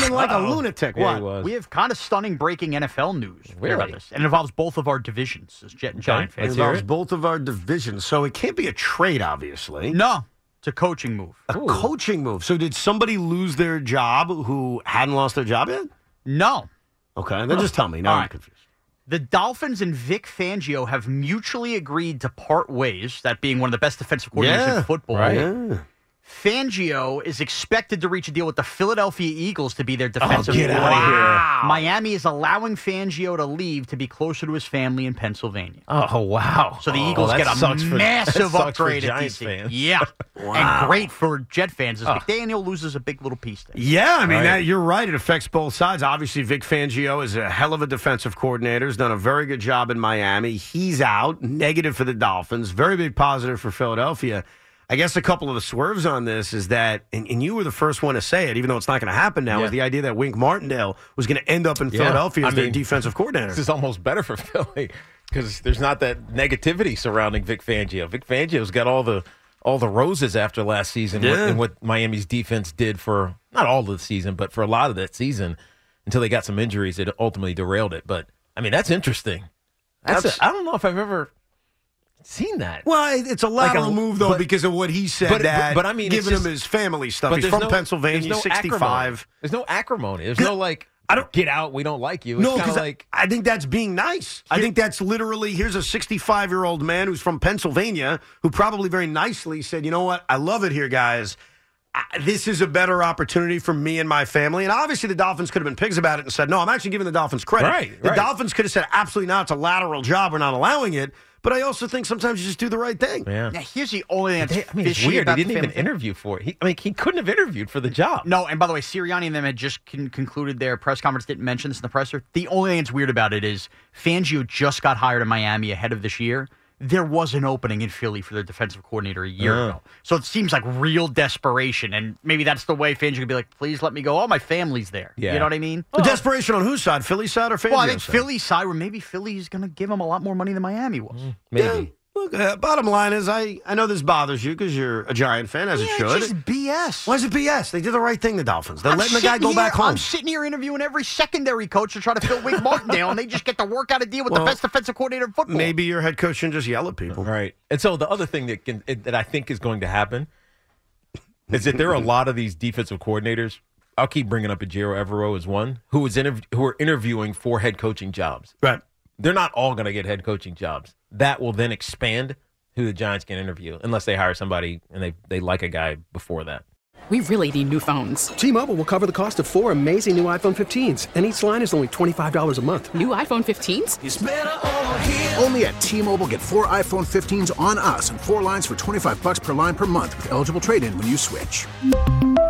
Screaming like Uh-oh. a lunatic. Yeah, what? he was. We have kind of stunning breaking NFL news Really? about this. And it involves both of our divisions as Jet and Giant Let's fans. Let's Involves it. both- both of our divisions, so it can't be a trade, obviously. No, it's a coaching move. A coaching move. So did somebody lose their job who hadn't lost their job yet? No. Okay, then just tell me. Now All I'm right. confused. The Dolphins and Vic Fangio have mutually agreed to part ways, that being one of the best defensive coordinators in football. Yeah. Fangio is expected to reach a deal with the Philadelphia Eagles to be their oh, defensive get outta coordinator. here. Miami is allowing Fangio to leave to be closer to his family in Pennsylvania. Oh wow! So the Oh, Eagles get a massive for upgrade at Giants DC. fans. Yeah, Wow. and great for Jet fans. As Oh. McDaniel loses a big little piece there. Yeah, I mean Right. that you're right. It affects both sides. Obviously, Vic Fangio is a hell of a defensive coordinator. Has done a very good job in Miami. He's out. Negative for the Dolphins. Very big positive for Philadelphia. I guess a couple of the swerves on this is that, and, and you were the first one to say it, even though it's not going to happen now, Yeah. was the idea that Wink Martindale was going to end up in Yeah. Philadelphia as I their mean, defensive coordinator. This is almost better for Philly because there's not that negativity surrounding Vic Fangio. Vic Fangio's got all the all the roses after last season Yeah. and what Miami's defense did for not all of the season, but for a lot of that season until they got some injuries that ultimately derailed it. But I mean, that's interesting. That's, That's- I I don't know if I've ever seen that. Well, it's a Like a- lateral move though but- because of what he said. but- that but I mean, giving just- him his family stuff. But He's from no- Pennsylvania, there's no acrimony. 65. There's no acrimony. There's no like, I don't- get out. We don't like you. It's No, because like I, I think that's being nice. I think that's literally here's a 65 year old man who's from Pennsylvania who probably very nicely said, "You know what? I love it here, guys. I, this is a better opportunity for me and my family." And obviously, the Dolphins could have been pigs about it and said, "No, I'm actually giving the Dolphins credit." Right, The right. Dolphins could have said, "Absolutely not. It's a lateral job. We're not allowing it." But I also think sometimes you just do the right thing. yeah. Now, here's the only thing that's I mean, it's fishy weird. about He didn't even interview for it. He, I mean, he couldn't have interviewed for the job. No, and by the way, Sirianni and them had just con- concluded their press conference. Didn't mention this in the presser. The only thing that's weird about it is Fangio just got hired in Miami ahead of this year. There was an opening in Philly for their defensive coordinator a year Oh. ago, so it seems like real desperation. And maybe that's the way Fangio could be like, "Please let me go. All my family's there." Yeah. You know what I mean? The desperation on whose side? Philly side or Fangio's Well, I think side? Philly's side, where maybe Philly's going to give him a lot more money than Miami was. Mm, maybe. Yeah. Look, uh, bottom line is, I, I know this bothers you because you're a Giant fan, as it Yeah, should. it's just BS. Why is it BS? They did the right thing, the Dolphins. They're I'm letting the guy sitting go here- back home. I'm sitting here interviewing every secondary coach to try to fill Wink Martindale, and they just get to work out a deal with Well, the best defensive coordinator in football. Maybe your head coach shouldn't just yell at people. Right. And so the other thing that can it, that I think is going to happen is that there are a lot of these defensive coordinators. I'll keep bringing up Ejiro Evero as one who is interv- who are interviewing for head coaching jobs. Right. They're not all going to get head coaching jobs. That will then expand who the Giants can interview unless they hire somebody and they they like a guy before that. We really need new phones. T-Mobile will cover the cost of four amazing new iPhone 15s, and each line is only $25 a month. New iPhone 15s? Only at T-Mobile get four iPhone 15s on us and four lines for 25 bucks per line per month with eligible trade-in when you switch.